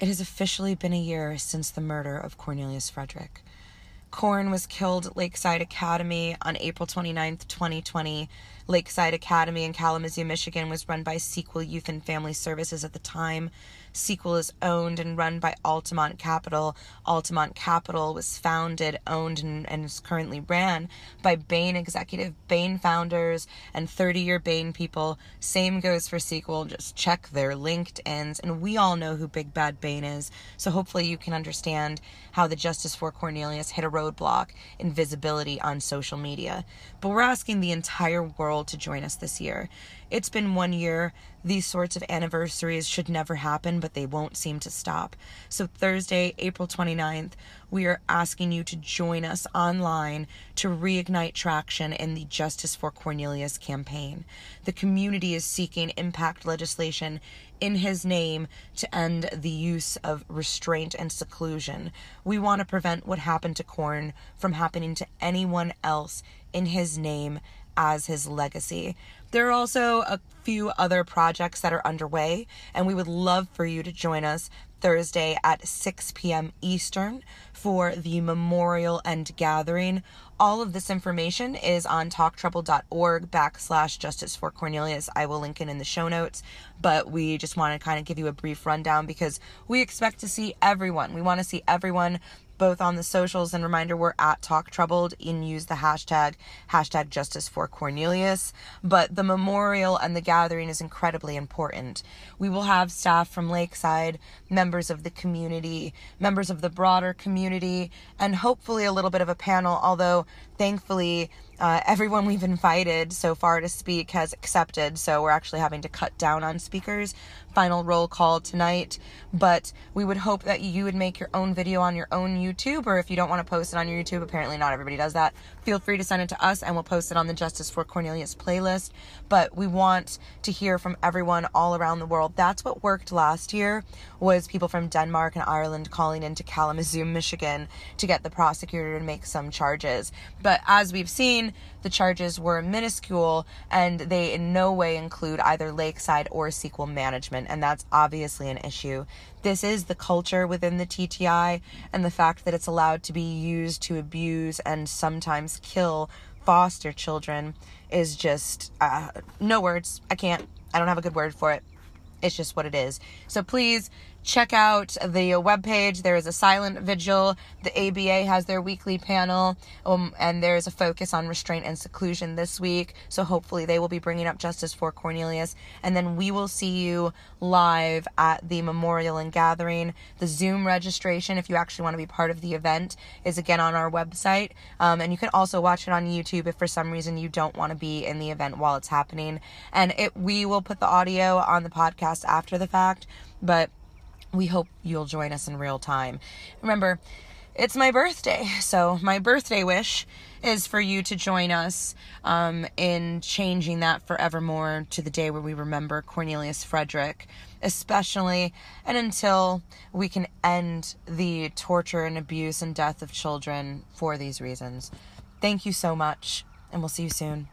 It has officially been a year since the murder of Cornelius Frederick. Corn was killed at Lakeside Academy on April 29th, 2020. Lakeside Academy in Kalamazoo, Michigan was run by Sequel Youth and Family Services at the time. Sequel is owned and run by Altamont Capital. Altamont Capital was founded, owned, and, and is currently ran by Bain executive, Bain founders, and 30 year Bain people. Same goes for Sequel. Just check their LinkedIn's. And we all know who Big Bad Bain is. So hopefully you can understand how the Justice for Cornelius hit a roadblock in visibility on social media. But we're asking the entire world to join us this year. It's been one year. These sorts of anniversaries should never happen, but they won't seem to stop. So, Thursday, April 29th, we are asking you to join us online to reignite traction in the Justice for Cornelius campaign. The community is seeking impact legislation in his name to end the use of restraint and seclusion. We want to prevent what happened to Corn from happening to anyone else in his name as his legacy. There are also a few other projects that are underway, and we would love for you to join us Thursday at 6 p.m. Eastern for the memorial and gathering. All of this information is on talktroubled.org backslash justice for Cornelius. I will link it in the show notes, but we just want to kind of give you a brief rundown because we expect to see everyone. We want to see everyone both on the socials and reminder we're at talk troubled and use the hashtag hashtag justice for cornelius. But the memorial and the gathering is incredibly important. We will have staff from lakeside members of the community members of the broader community and hopefully a little bit of a panel although thankfully uh, everyone we've invited so far to speak has accepted, so we're actually having to cut down on speakers. Final roll call tonight, but we would hope that you would make your own video on your own YouTube, or if you don't want to post it on your YouTube, apparently not everybody does that. Feel free to send it to us, and we'll post it on the Justice for Cornelius playlist. But we want to hear from everyone all around the world. That's what worked last year was people from Denmark and Ireland calling into Kalamazoo, Michigan, to get the prosecutor to make some charges. But as we've seen the charges were minuscule and they in no way include either Lakeside or Sequel management, and that's obviously an issue. This is the culture within the TTI, and the fact that it's allowed to be used to abuse and sometimes kill foster children is just uh, no words. I can't, I don't have a good word for it. It's just what it is. So please check out the webpage. There is a silent vigil. The ABA has their weekly panel, um, and there is a focus on restraint and seclusion this week. So hopefully they will be bringing up justice for Cornelius. And then we will see you live at the memorial and gathering. The Zoom registration, if you actually want to be part of the event, is again on our website. Um, and you can also watch it on YouTube if for some reason you don't want to be in the event while it's happening. And it we will put the audio on the podcast after the fact, but we hope you'll join us in real time. Remember, it's my birthday, so my birthday wish is for you to join us um, in changing that forevermore to the day where we remember Cornelius Frederick, especially and until we can end the torture and abuse and death of children for these reasons. Thank you so much, and we'll see you soon.